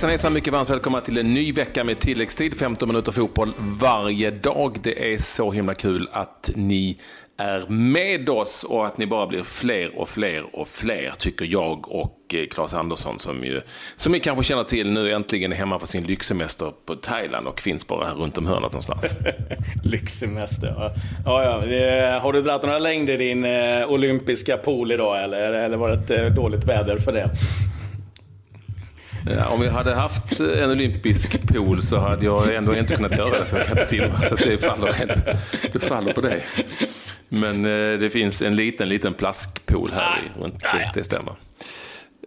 Hejsan hejsan, mycket varmt välkomna till en ny vecka med tilläggstid. 15 minuter fotboll varje dag. Det är så himla kul att ni är med oss och att ni bara blir fler och fler och fler, tycker jag och eh, Claes Andersson som, ju, som ni kanske känner till nu äntligen är hemma för sin lyxsemester på Thailand och finns bara här runt om hörnet någonstans. lyxsemester, ja. ja, ja. Har du dragit några längder i din eh, olympiska pool idag eller, eller var det ett eh, dåligt väder för det? Ja, om vi hade haft en olympisk pool så hade jag ändå inte kunnat göra det för jag kan inte simma. Så det faller, det faller på dig. Men eh, det finns en liten, liten plaskpool här i, runt. Det, det stämmer.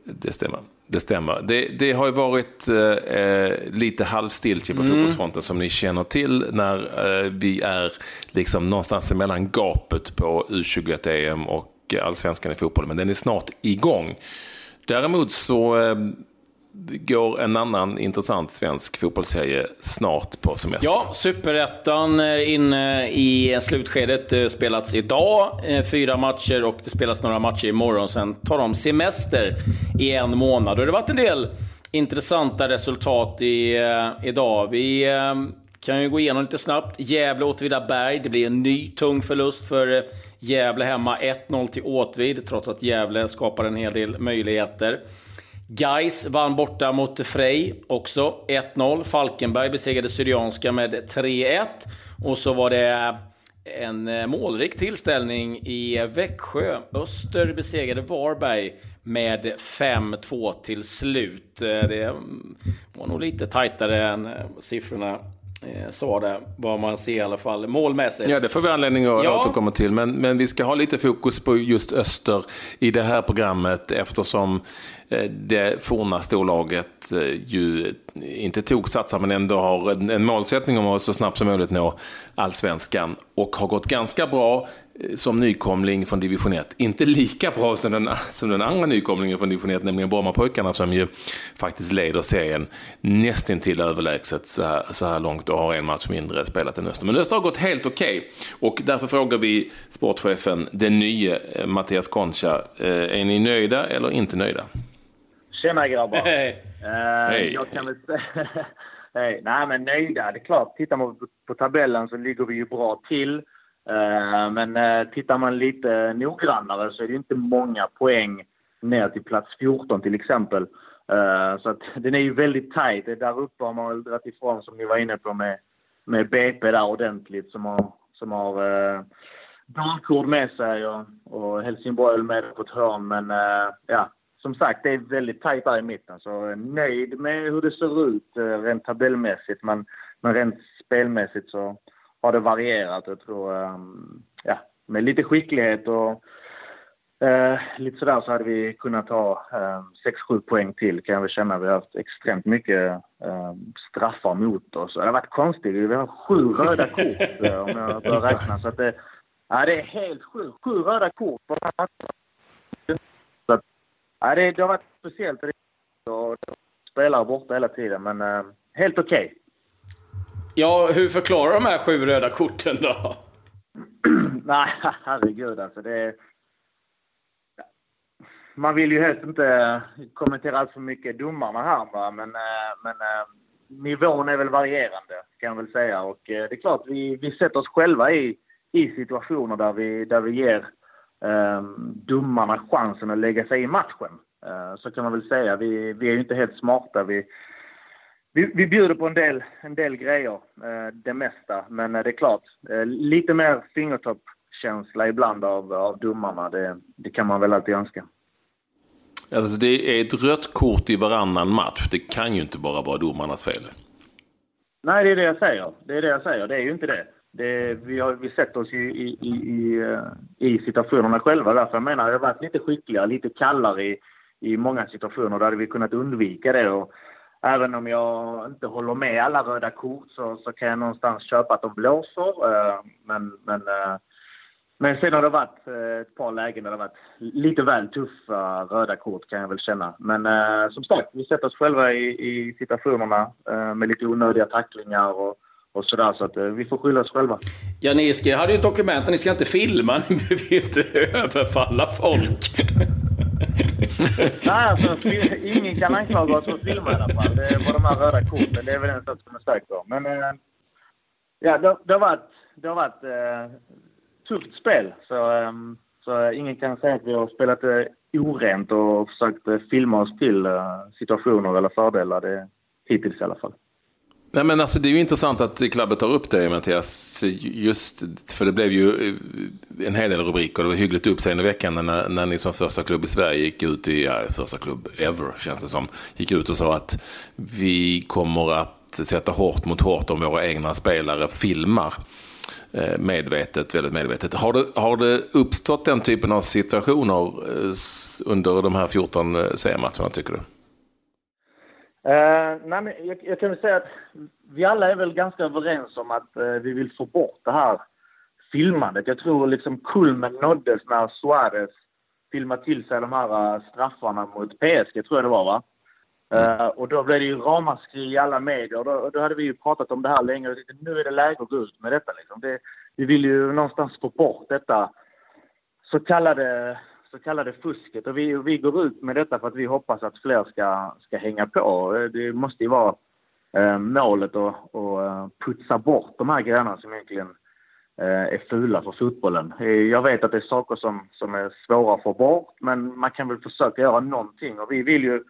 Det stämmer. Det stämmer. Det, det har ju varit eh, lite halvstiltje på mm. fotbollsfronten som ni känner till när eh, vi är liksom någonstans mellan gapet på U21-EM och allsvenskan i fotboll. Men den är snart igång. Däremot så eh, går en annan intressant svensk fotbollsserie snart på semester. Ja, Superettan är inne i slutskedet. Det spelats idag eh, fyra matcher och det spelas några matcher imorgon. Sen tar de semester i en månad. Och det har varit en del intressanta resultat i, eh, idag. Vi eh, kan ju gå igenom lite snabbt. Gävle Åtvidaberg. Det blir en ny tung förlust för Gävle hemma. 1-0 till Åtvid, trots att Gävle skapar en hel del möjligheter. Geis vann borta mot Frej också, 1-0. Falkenberg besegrade Syrianska med 3-1. Och så var det en eh, målrik tillställning i Växjö. Öster besegrade Varberg med 5-2 till slut. Eh, det mm, var nog lite tajtare än eh, siffrorna sa det, vad man ser i alla fall målmässigt. Ja, det får vi anledning att ja. återkomma till. Men, men vi ska ha lite fokus på just Öster i det här programmet eftersom Eh, det forna storlaget eh, ju inte tog satsar men ändå har en målsättning om att så snabbt som möjligt nå allsvenskan och har gått ganska bra eh, som nykomling från division 1. Inte lika bra som den, som den andra nykomlingen från division 1, nämligen Brommapojkarna som ju faktiskt leder serien nästintill överlägset så här, så här långt och har en match mindre spelat än Öster. Men Öster har gått helt okej okay. och därför frågar vi sportchefen, den nye Mattias Concha, är ni nöjda eller inte nöjda? Tjena grabbar! Hej! Hej. Jag kan väl säga... Nej men nöjda, det är klart. Tittar man på tabellen så ligger vi ju bra till. Eh, men eh, tittar man lite noggrannare så är det inte många poäng ner till plats 14 till exempel. Eh, så att den är ju väldigt tajt. Där uppe har man väl dragit ifrån, som ni var inne på, med, med BP där ordentligt som har, som har uh, Dalkurd med sig och, och Helsingborg med på ett hörn. Men ja, som sagt, det är väldigt tajt där i mitten. Så nöjd med hur det ser ut eh, rent tabellmässigt. Men, men rent spelmässigt så har det varierat. Jag tror, um, ja, med lite skicklighet och uh, lite sådär så hade vi kunnat ta uh, 6-7 poäng till kan jag känna. Vi har haft extremt mycket uh, straffar mot oss. Det har varit konstigt. Vi har sju röda kort uh, om jag börjar räkna. Så att det, ja, det är helt sjukt. Sju röda kort på den här Ja, det, det har varit speciellt. Och spelare borta hela tiden, men uh, helt okej. Okay. Ja, hur förklarar de här sju röda korten då? Nej, herregud alltså. Det, man vill ju helst inte eh, kommentera allt för mycket domarna här, va? men, eh, men eh, nivån är väl varierande, kan jag väl säga. Och det är klart, vi, vi sätter oss själva i, i situationer där vi, där vi ger eh, domarna chansen att lägga sig i matchen. Eh, så kan man väl säga. Vi, vi är ju inte helt smarta. Vi, vi, vi bjuder på en del, en del grejer, eh, det mesta. Men eh, det är klart, eh, lite mer fingertoppkänsla ibland av, av domarna. Det, det kan man väl alltid önska. Alltså det är ett rött kort i varannan match. Det kan ju inte bara vara domarnas fel. Nej, det är det jag säger. Det är det jag säger. Det är ju inte det. Det, vi, har, vi sätter oss i, i, i, i situationerna själva. Därför jag menar, jag har varit lite skickligare, lite kallare i, i många situationer. Då hade vi kunnat undvika det. Och även om jag inte håller med alla röda kort så, så kan jag någonstans köpa att de blåser. Eh, men, men, eh, men sen har det varit eh, ett par lägen där det varit lite väl tuffa röda kort kan jag väl känna. Men som sagt, vi sätter oss själva i, i situationerna med lite onödiga tacklingar och och sådär. Så att eh, vi får skylla oss själva. Ja, ni ska, hade ju dokumenten. Ni ska inte filma. Ni behöver ju inte överfalla folk. Nej, alltså, ingen kan anklaga oss för att filma i alla fall. Det var de här röda korten. Det är väl en sak som är säker på. Men eh, ja, det, det, har varit, det har varit eh, tufft spel. Så, eh, så ingen kan säga att vi har spelat det orent och försökt eh, filma oss till eh, situationer eller fördelar. Det, hittills i alla fall. Nej, men alltså, det är ju intressant att klubben tar upp det Mattias. Just, för det blev ju eh, en hel del rubriker. Det var hyggligt uppseendeväckande när, när ni som första klubb i Sverige gick ut i, ja, första klubb ever känns det som, gick ut och sa att vi kommer att sätta hårt mot hårt om våra egna spelare filmar eh, medvetet, väldigt medvetet. Har det, har det uppstått den typen av situationer eh, under de här 14 seriematcherna tycker du? Uh, nej, men jag, jag, kan väl säga att vi alla är väl ganska överens om att uh, vi vill få bort det här filmandet. Jag tror liksom kulmen nåddes när Suarez filmade till sig de här uh, straffarna mot PSG, tror jag det var va? Uh, och då blev det ju ramaskri i alla medier. Och då, då, hade vi ju pratat om det här länge. Och tänkte, nu är det läge att gå ut med detta. Liksom. Det, vi vill ju någonstans få bort detta så kallade så kallade fusket. Och vi, vi går ut med detta för att vi hoppas att fler ska, ska hänga på. Det måste ju vara eh, målet att, att eh, putsa bort de här grejerna som egentligen eh, är fula för fotbollen. Eh, jag vet att det är saker som, som är svåra att få bort, men man kan väl försöka göra någonting. Och vi vill ju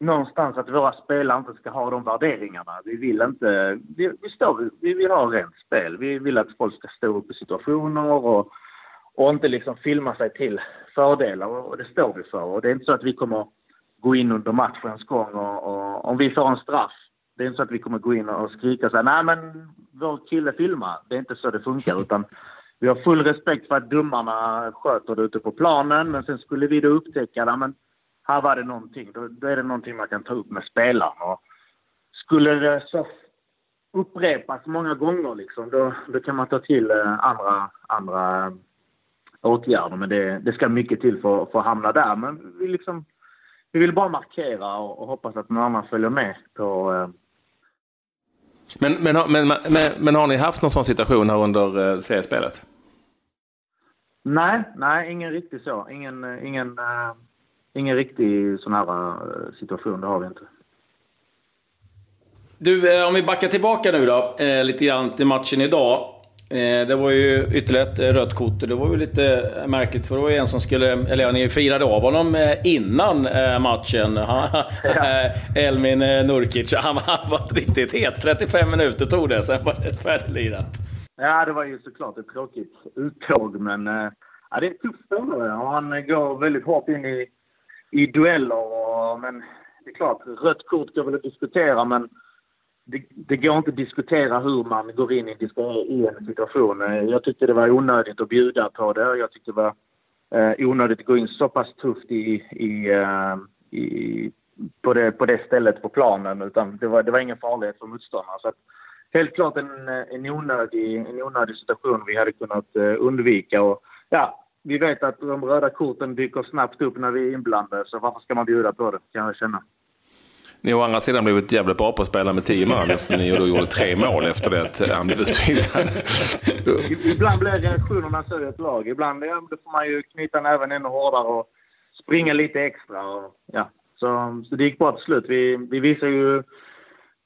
någonstans att våra spelare inte ska ha de värderingarna. Vi vill inte... Vi, vi, står, vi vill ha rent spel. Vi vill att folk ska stå upp i situationer och och inte liksom filma sig till fördelar och det står vi för. Och det är inte så att vi kommer gå in under matchens gång och, och om vi får en straff, det är inte så att vi kommer gå in och skrika så här, nej men vår kille filmar. Det är inte så det funkar utan vi har full respekt för att domarna sköter det ute på planen men sen skulle vi då upptäcka, nej men här var det någonting, då, då är det någonting man kan ta upp med spelaren. Och skulle det så upprepas många gånger liksom, då, då kan man ta till eh, andra, andra åtgärder. Men det, det ska mycket till för, för att hamna där. Men vi, liksom, vi vill bara markera och, och hoppas att någon annan följer med på eh... men, men, men, men, men, har ni haft någon sån situation här under eh, seriespelet? Nej, nej, ingen riktig så. Ingen, eh, ingen, uh, ingen riktig sån här uh, situation, det har vi inte. Du, om vi backar tillbaka nu då, lite grann till matchen idag. Eh, det var ju ytterligare ett rött kort och det var ju lite märkligt för det var ju en som skulle, eller ja, ni firade av honom eh, innan eh, matchen. Elmin Nurkic, han, han var riktigt het. 35 minuter tog det, sen var det färdiglirat. Ja, det var ju såklart ett tråkigt uttåg, men ja, det är tufft spelare och han går väldigt hårt in i, i dueller. Och, men det är klart, rött kort går väl att diskutera, men det, det går inte att diskutera hur man går in i, i en situation. Eh, jag tyckte det var onödigt att bjuda på det. Jag tyckte det var eh, onödigt att gå in så pass tufft i, i, eh, i, på, det, på det stället på planen. Utan det var, det var ingen farlighet för motståndaren. Så att, helt klart en, en, onödig, en onödig situation vi hade kunnat eh, undvika. Och, ja, vi vet att de röda korten dyker snabbt upp när vi är inblandade. Så varför ska man bjuda på det, kan jag känna. Ni har å andra sidan blivit jävligt bra på att spela med tio man eftersom ni då gjorde tre mål efter det att han blev utvisad. Ibland blir reaktionerna så i ett lag. Ibland ja, då får man ju knyta näven ännu hårdare och springa lite extra. Och, ja. så, så det gick bra till slut. Vi, vi visar ju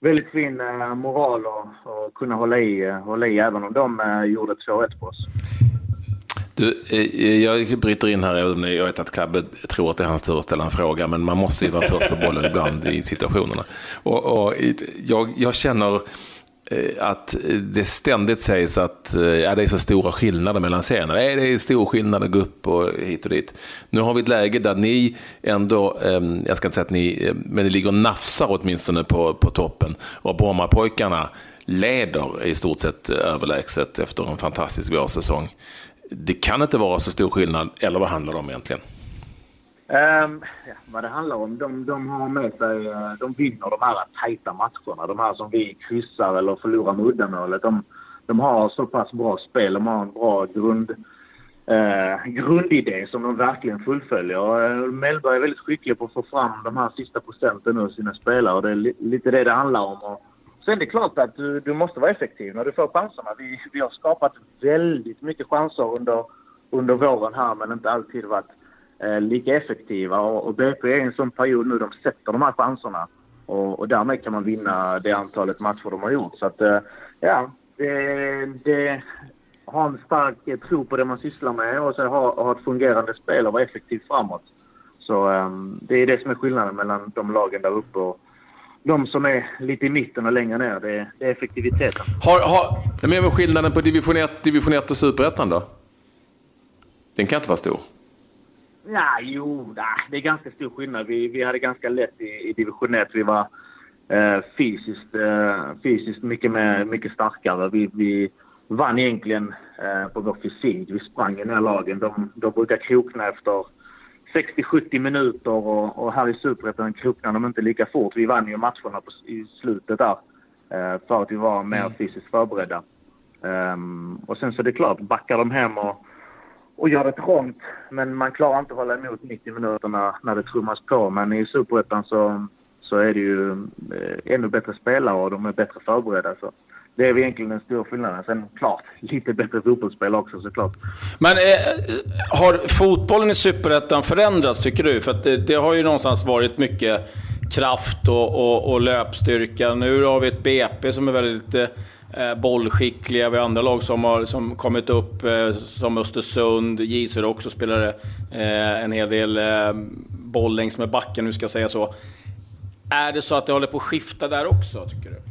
väldigt fin eh, moral och, och kunna hålla i, eh, hålla i även om de eh, gjorde 2-1 på oss. Du, eh, jag bryter in här, jag vet att Klabbe tror att det är hans tur att ställa en fråga, men man måste ju vara först på bollen ibland i situationerna. Och, och jag, jag, känner eh, att det ständigt sägs att eh, ja, det är så stora skillnader mellan serierna. Det är stor skillnad att gå upp och hit och dit. Nu har vi ett läge där ni ändå, ehm, jag ska inte säga att ni, men ni ligger och nafsar åtminstone på, på toppen. Och Brommapojkarna leder i stort sett överlägset efter en fantastisk vårsäsong det kan inte vara så stor skillnad, eller vad handlar det om egentligen? Um, ja, vad det handlar om, de, de har med sig, eh, de vinner de här tajta matcherna. De här som vi kryssar eller förlorar med uddamålet. De, de har så pass bra spel, de har en bra grund, eh, grundidé som de verkligen fullföljer. Eh, Mellberg är väldigt skicklig på att få fram de här sista procenten ur sina spelare det är li lite det det handlar om. Och Sen är det klart att du, du måste vara effektiv när du får chanserna. Vi, vi har skapat väldigt mycket chanser under, under våren här men inte alltid varit eh, lika effektiva. Och, och BP är i en sån period nu de sätter de här chanserna. Och, och därmed kan man vinna det antalet matcher de har gjort. Så att, eh, ja, det, det ha en stark tro på det man sysslar med och så ha, ha ett fungerande spel och vara effektiv framåt. Så um, det är det som är skillnaden mellan de lagen där uppe och de som är lite i mitten och längre ner. Det är, det är effektiviteten. Har, har, men skillnaden på division 1, division 1 och superettan då? Den kan inte vara stor? Ja, jo, det är ganska stor skillnad. Vi, vi hade ganska lätt i, i division 1. Vi var eh, fysiskt, eh, fysiskt mycket, mer, mycket starkare. Vi, vi vann egentligen eh, på vår fysik. Vi sprang i den här lagen. De, de brukar krokna efter 60-70 minuter och, och här i Superettan kroknade de inte lika fort. Vi vann ju matcherna på, i slutet där eh, för att vi var mer mm. fysiskt förberedda. Um, och sen så är det klart, backar de hem och, och gör det trångt men man klarar inte att hålla emot 90 minuter när, när det trummas på. Men i Superettan så, så är det ju eh, ännu bättre spelare och de är bättre förberedda. Så det är egentligen den stora skillnaden. Sen klart, lite bättre fotbollsspel också såklart. Men eh, har fotbollen i Superettan förändrats tycker du? För det, det, har ju någonstans varit mycket kraft och, och, och, löpstyrka. Nu har vi ett BP som är väldigt eh, eh, bollskickliga. Vi har andra lag som har som kommit upp, eh, som Östersund. Gisor också spelade eh, en hel del eh, boll längs med backen, nu ska jag säga så. Är det så att det håller på att skifta där också, tycker du?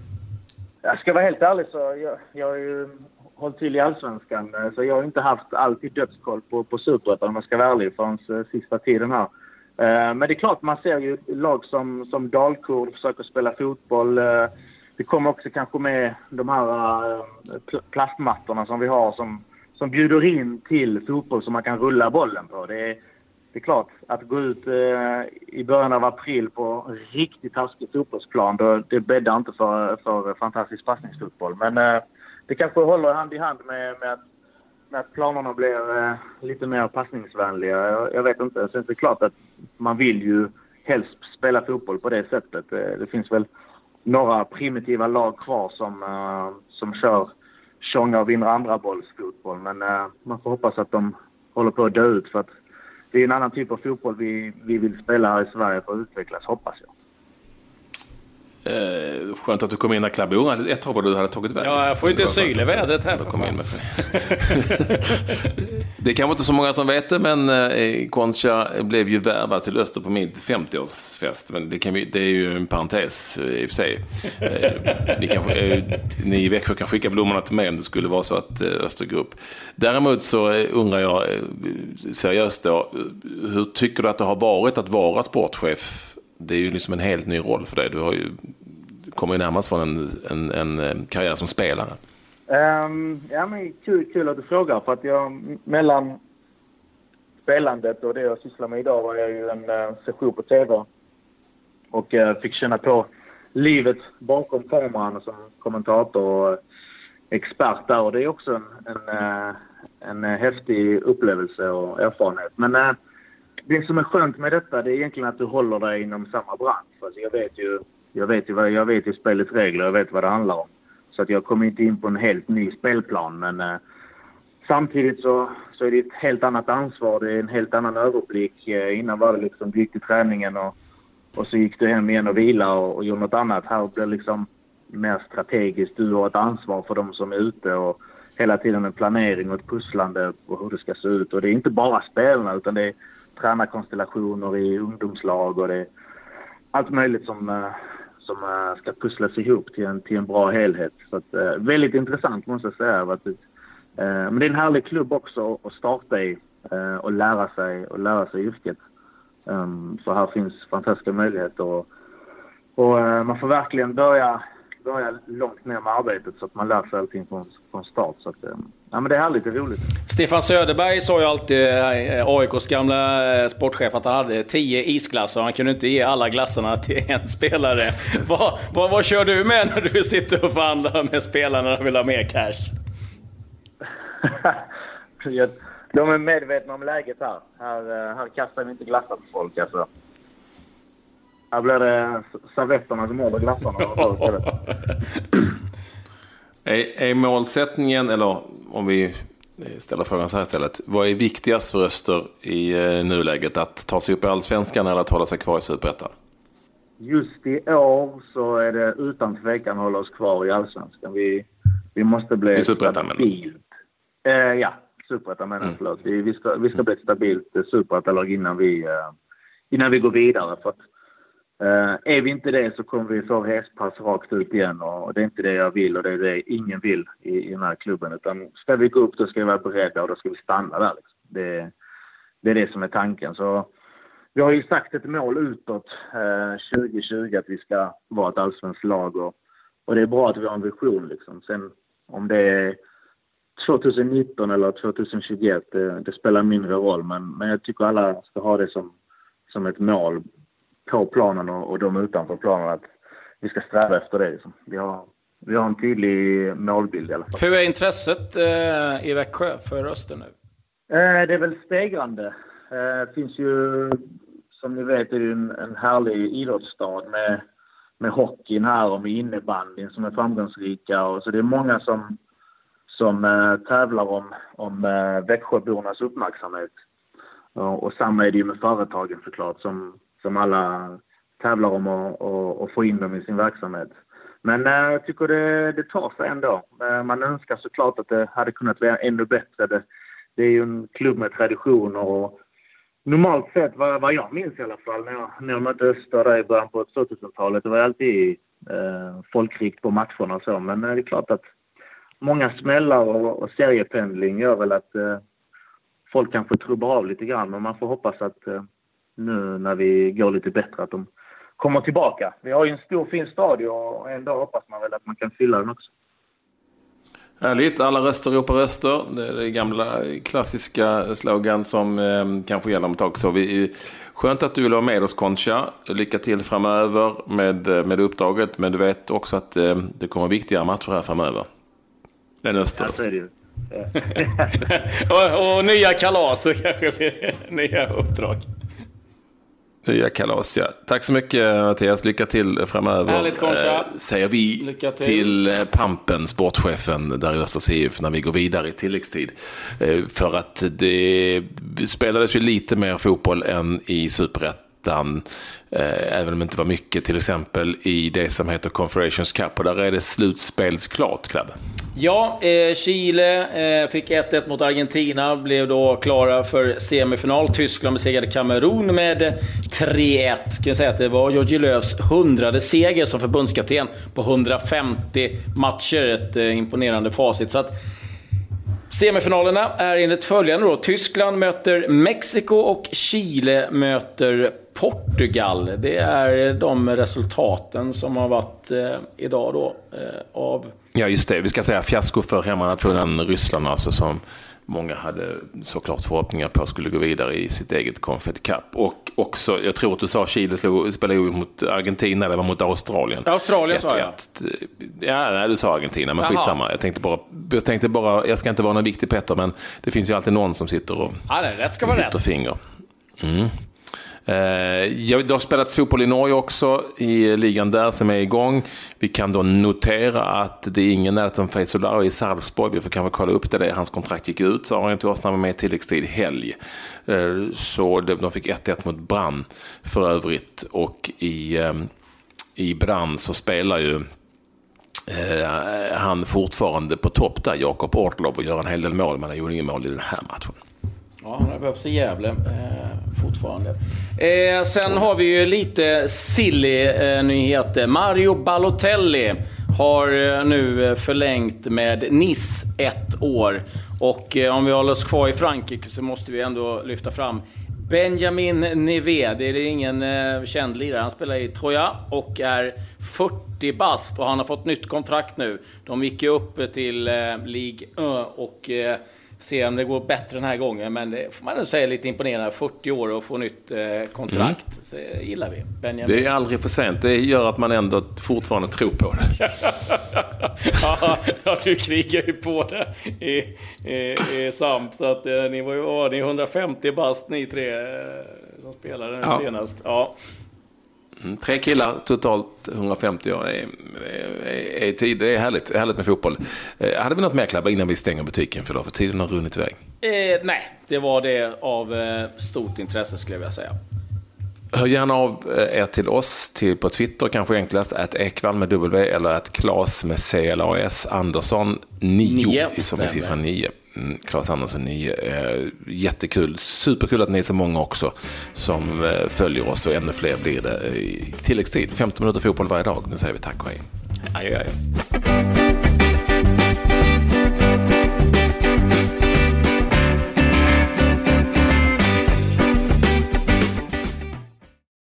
Jag ska vara helt ärlig så jag, jag har ju hållit till i Allsvenskan eh, så jag har inte haft alltid dödskoll på, på Superettan om jag ska vara ärlig förrän eh, sista tiden här. Eh, men det är klart man ser ju lag som, som Dalkurd försöker spela fotboll. Det kommer också kanske med de här plastmattorna som vi har som, som bjuder in till fotboll som man kan rulla bollen på. Det är, det är klart, att gå ut eh, i början av april på riktigt taskig fotbollsplan, då, det bäddar inte för, för fantastisk passningsfotboll. Men eh, det kanske håller hand i hand med, med, att, med att planerna blir eh, lite mer passningsvänliga. Jag, jag vet inte. Sen är det klart att man vill ju helst spela fotboll på det sättet. Eh, det finns väl några primitiva lag kvar som, eh, som kör tjonga och vinner andra bollsfotboll. Men eh, man får hoppas att de håller på att dö ut för att det är en annan typ av fotboll vi, vi vill spela här i Sverige för att utvecklas, hoppas jag. Eh, skönt att du kom in när Unga ett tag var du hade tagit iväg. Ja, jag får ju inte syl i vädret här. Kom in med. det är kanske inte så många som vet det, men eh, Concha blev ju värvad till Öster på min 50-årsfest. Men det, kan vi, det är ju en parentes eh, i och för sig. Eh, ni, kanske, eh, ni i Växjö kan skicka blommorna till mig om det skulle vara så att eh, Öster går upp. Däremot så eh, undrar jag seriöst då, hur tycker du att det har varit att vara sportchef det är ju liksom en helt ny roll för dig. Du har ju, kommer ju närmast från en, en, en eh, karriär som spelare. Um, ja, men kul, kul att du frågar. För att jag, mellan spelandet och det jag sysslar med idag var jag ju en uh, session på TV. Och uh, fick känna på livet bakom kameran som kommentator och expert där. Och det är också en, en, uh, en häftig upplevelse och erfarenhet. Men det som är skönt med detta det är egentligen att du håller dig inom samma bransch. Alltså jag vet ju, jag vet ju, jag vet ju spelets regler, jag vet vad det handlar om. Så att jag kommer inte in på en helt ny spelplan men eh, samtidigt så, så är det ett helt annat ansvar, det är en helt annan överblick. Eh, innan var det liksom, du gick till träningen och, och så gick du hem igen och vila och, och gjorde något annat. Här blir det liksom mer strategiskt. Du har ett ansvar för de som är ute och hela tiden en planering och ett pusslande på hur det ska se ut. Och det är inte bara spelarna utan det är tränarkonstellationer i ungdomslag och det är allt möjligt som, eh, som eh, ska pusslas ihop till en, till en bra helhet. Så att, eh, väldigt intressant måste jag säga. Att, men det är en härlig klubb också att starta i och lära sig, och lära sig yrket. Ehm, så här finns fantastiska möjligheter och, och man får verkligen börja börja långt ner med arbetet så att man lär sig allting från, från start. Så att, ehm, ja, men det är härligt och roligt. Stefan Söderberg sa ju alltid, eh, AIKs gamla eh, sportchef, att han hade tio isglassar och han kunde inte ge alla glassarna till en spelare. vad, vad, vad kör du med när du sitter och förhandlar med spelarna och vill ha mer cash? De är medvetna om läget här. Här, här kastar vi inte glassar på folk alltså. Här blir det servetterna som håller glassarna. är, är målsättningen, eller om vi ställer frågan så här istället. Vad är viktigast för Öster i eh, nuläget? Att ta sig upp i Allsvenskan eller att hålla sig kvar i Superettan? Just i år så är det utan tvekan att hålla oss kvar i Allsvenskan. Vi, vi måste bli I Superettan stabilt. Eh, ja, Superettan menar jag. Mm. Förlåt. Vi, vi, ska, vi ska bli ett stabilt eh, Superettanlag innan vi, eh, innan vi går vidare. För att, eh, Eh, är vi inte det så kommer vi få hästpass rakt ut igen och det är inte det jag vill och det är det ingen vill i, i den här klubben. Utan ska vi gå upp då ska vi vara beredda och då ska vi stanna där. Liksom. Det, det är det som är tanken. Så vi har ju sagt ett mål utåt eh, 2020 att vi ska vara ett allsvenskt lag och, och det är bra att vi har en vision liksom. Sen om det är 2019 eller 2021, det, det, spelar mindre roll. Men, men jag tycker alla ska ha det som, som ett mål på planen och, och de utanför planen. Att vi ska sträva efter det. Liksom. Vi, har, vi har en tydlig målbild i alla fall. Hur är intresset eh, i Växjö för Öster nu? Eh, det är väl stegrande. Eh, det finns ju, som ni vet, är en, en härlig idrottsstad med, med hockeyn här och med innebandyn som är framgångsrika. Och så det är många som som eh, tävlar om, om eh, Växjöbornas uppmärksamhet. Och, och samma är det ju med företagen såklart som, som alla tävlar om att få in dem i sin verksamhet. Men eh, jag tycker det, det tar sig ändå. Eh, man önskar såklart att det hade kunnat bli ännu bättre. Det, det är ju en klubb med traditioner och normalt sett, vad, vad jag minns i alla fall, när jag, när jag mötte Öster i början på 2000-talet, det var alltid eh, folkrikt på matcherna och så. Men eh, det är klart att många smällar och, och seriependling gör väl att eh, folk kanske trubbar av lite grann. Men man får hoppas att eh, nu när vi går lite bättre att de kommer tillbaka. Vi har ju en stor fin stadion och en dag hoppas man väl att man kan fylla den också. Härligt, alla röster ropar röster. Det är det gamla klassiska slogan som eh, kanske gäller om ett tag. Så vi, skönt att du vill vara med oss Concha. Lycka till framöver med, med uppdraget. Men du vet också att eh, det kommer viktigare matcher här framöver. Den Östers. Ja, så är det ju. och, och, nya kalas och kanske nya uppdrag. Nya kalas, ja. Tack så mycket Mattias. Lycka till framöver. Härligt. Eh, säger vi till. till eh, Pampen, sportchefen där i Östers IF, när vi går vidare i tilläggstid. Eh, för att det spelades ju lite mer fotboll än i Superettan. Eh, även om det inte var mycket, till exempel i det som heter Confederations Cup. Och där är det slutspelsklart, Klabbe. Ja, eh, Chile eh, fick 1-1 mot Argentina, blev då klara för semifinal. Tyskland besegrade Kamerun med 3-1. Kan jag säga att det var Georgi Lööfs hundrade seger som förbundskapten på 150 matcher. Ett eh, imponerande facit. Så att, Semifinalerna är enligt följande då. Tyskland möter Mexiko och Chile möter Portugal. Det är de resultaten som har varit eh, idag då eh, av... Ja, just det. Vi ska säga fiasko för hemmanationen Ryssland alltså som många hade såklart förhoppningar på skulle gå vidare i sitt eget Confed Cup. Och också, jag tror att du sa Chile slog, spelade mot Argentina, eller mot Australien. Australien sa jag. Ja, nej, du sa Argentina, men Jaha. skitsamma. Jag tänkte, bara, jag tänkte bara, jag ska inte vara någon viktig Petter, men det finns ju alltid någon som sitter och ja, det rätt ska vara rätt. finger. Mm. Eh, det har spelats fotboll i Norge också, i ligan där som är igång. Vi kan då notera att det är ingen Nathan Feysolari i Sarpsborg. Vi får kanske kolla upp det. Hans kontrakt gick ut, så när han var med tilläggstid helg. Eh, så de fick 1-1 mot Brann för övrigt. Och i, eh, i Brann så spelar ju han fortfarande på topp där, Jakob Ortlov, och gör en hel del mål, men han gjorde inget mål i den här matchen. Ja, han har behövts i Gävle eh, fortfarande. Eh, sen har vi ju lite silly eh, nyheter. Mario Balotelli har eh, nu eh, förlängt med Nice ett år. Och eh, om vi håller oss kvar i Frankrike så måste vi ändå lyfta fram Benjamin Neve, det är ingen eh, känd lirare. Han spelar i Troja och är 40 bast och han har fått nytt kontrakt nu. De gick ju upp till eh, Ligue 1 och eh, se om det går bättre den här gången. Men det får man ändå säga är lite imponerande. 40 år och få nytt eh, kontrakt. Mm. Så det gillar vi. Benjamin. Det är aldrig för sent. Det gör att man ändå fortfarande tror på det. ja, du krigar ju på det i, i, i SAMP. Så att eh, ni var ju var ni 150 bast ni tre eh, som spelade ja. senast. Ja. Mm, tre killar, totalt 150 år. Det är, är, är, tid, det är härligt, härligt med fotboll. Eh, hade vi något mer klabba innan vi stänger butiken för då? För tiden har runnit iväg. Eh, nej, det var det av eh, stort intresse skulle jag vilja säga. Hör gärna av eh, er till oss till, på Twitter, kanske enklast, att Ekvall med W eller att Klas med C L A S Andersson 9, som är siffran 9. Mm, Claes Andersson ni Eh, jättekul, superkul att ni är så många också som eh, följer oss och ännu fler blir det i tilläggstid. 15 minuter fotboll varje dag. Nu säger vi tack och hej. Adjö, adjö.